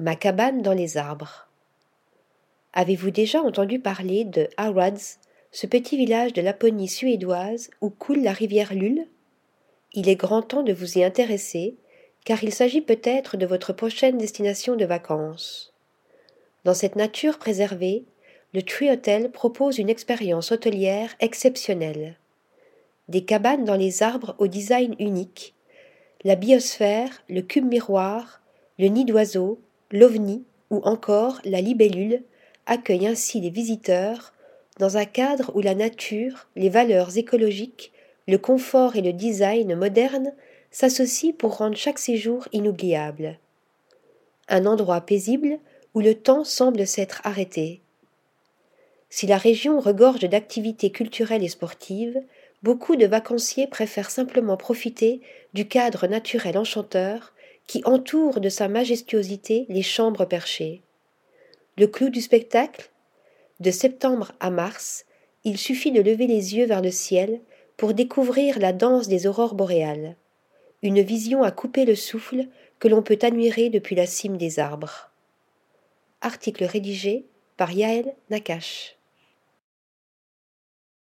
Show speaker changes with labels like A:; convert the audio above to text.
A: Ma cabane dans les arbres. Avez-vous déjà entendu parler de Harads, ce petit village de Laponie suédoise où coule la rivière Lul? Il est grand temps de vous y intéresser, car il s'agit peut-être de votre prochaine destination de vacances. Dans cette nature préservée, le Tree Hotel propose une expérience hôtelière exceptionnelle. Des cabanes dans les arbres au design unique, la biosphère, le cube miroir, le nid d'oiseau, l'ovni ou encore la libellule accueillent ainsi les visiteurs dans un cadre où la nature, les valeurs écologiques, le confort et le design moderne s'associent pour rendre chaque séjour inoubliable. Un endroit paisible où le temps semble s'être arrêté. Si la région regorge d'activités culturelles et sportives, beaucoup de vacanciers préfèrent simplement profiter du cadre naturel enchanteur qui entoure de sa majestuosité les chambres perchées. Le clou du spectacle De septembre à mars, il suffit de lever les yeux vers le ciel pour découvrir la danse des aurores boréales, une vision à couper le souffle que l'on peut admirer depuis la cime des arbres. Article rédigé par Yaël Nakache.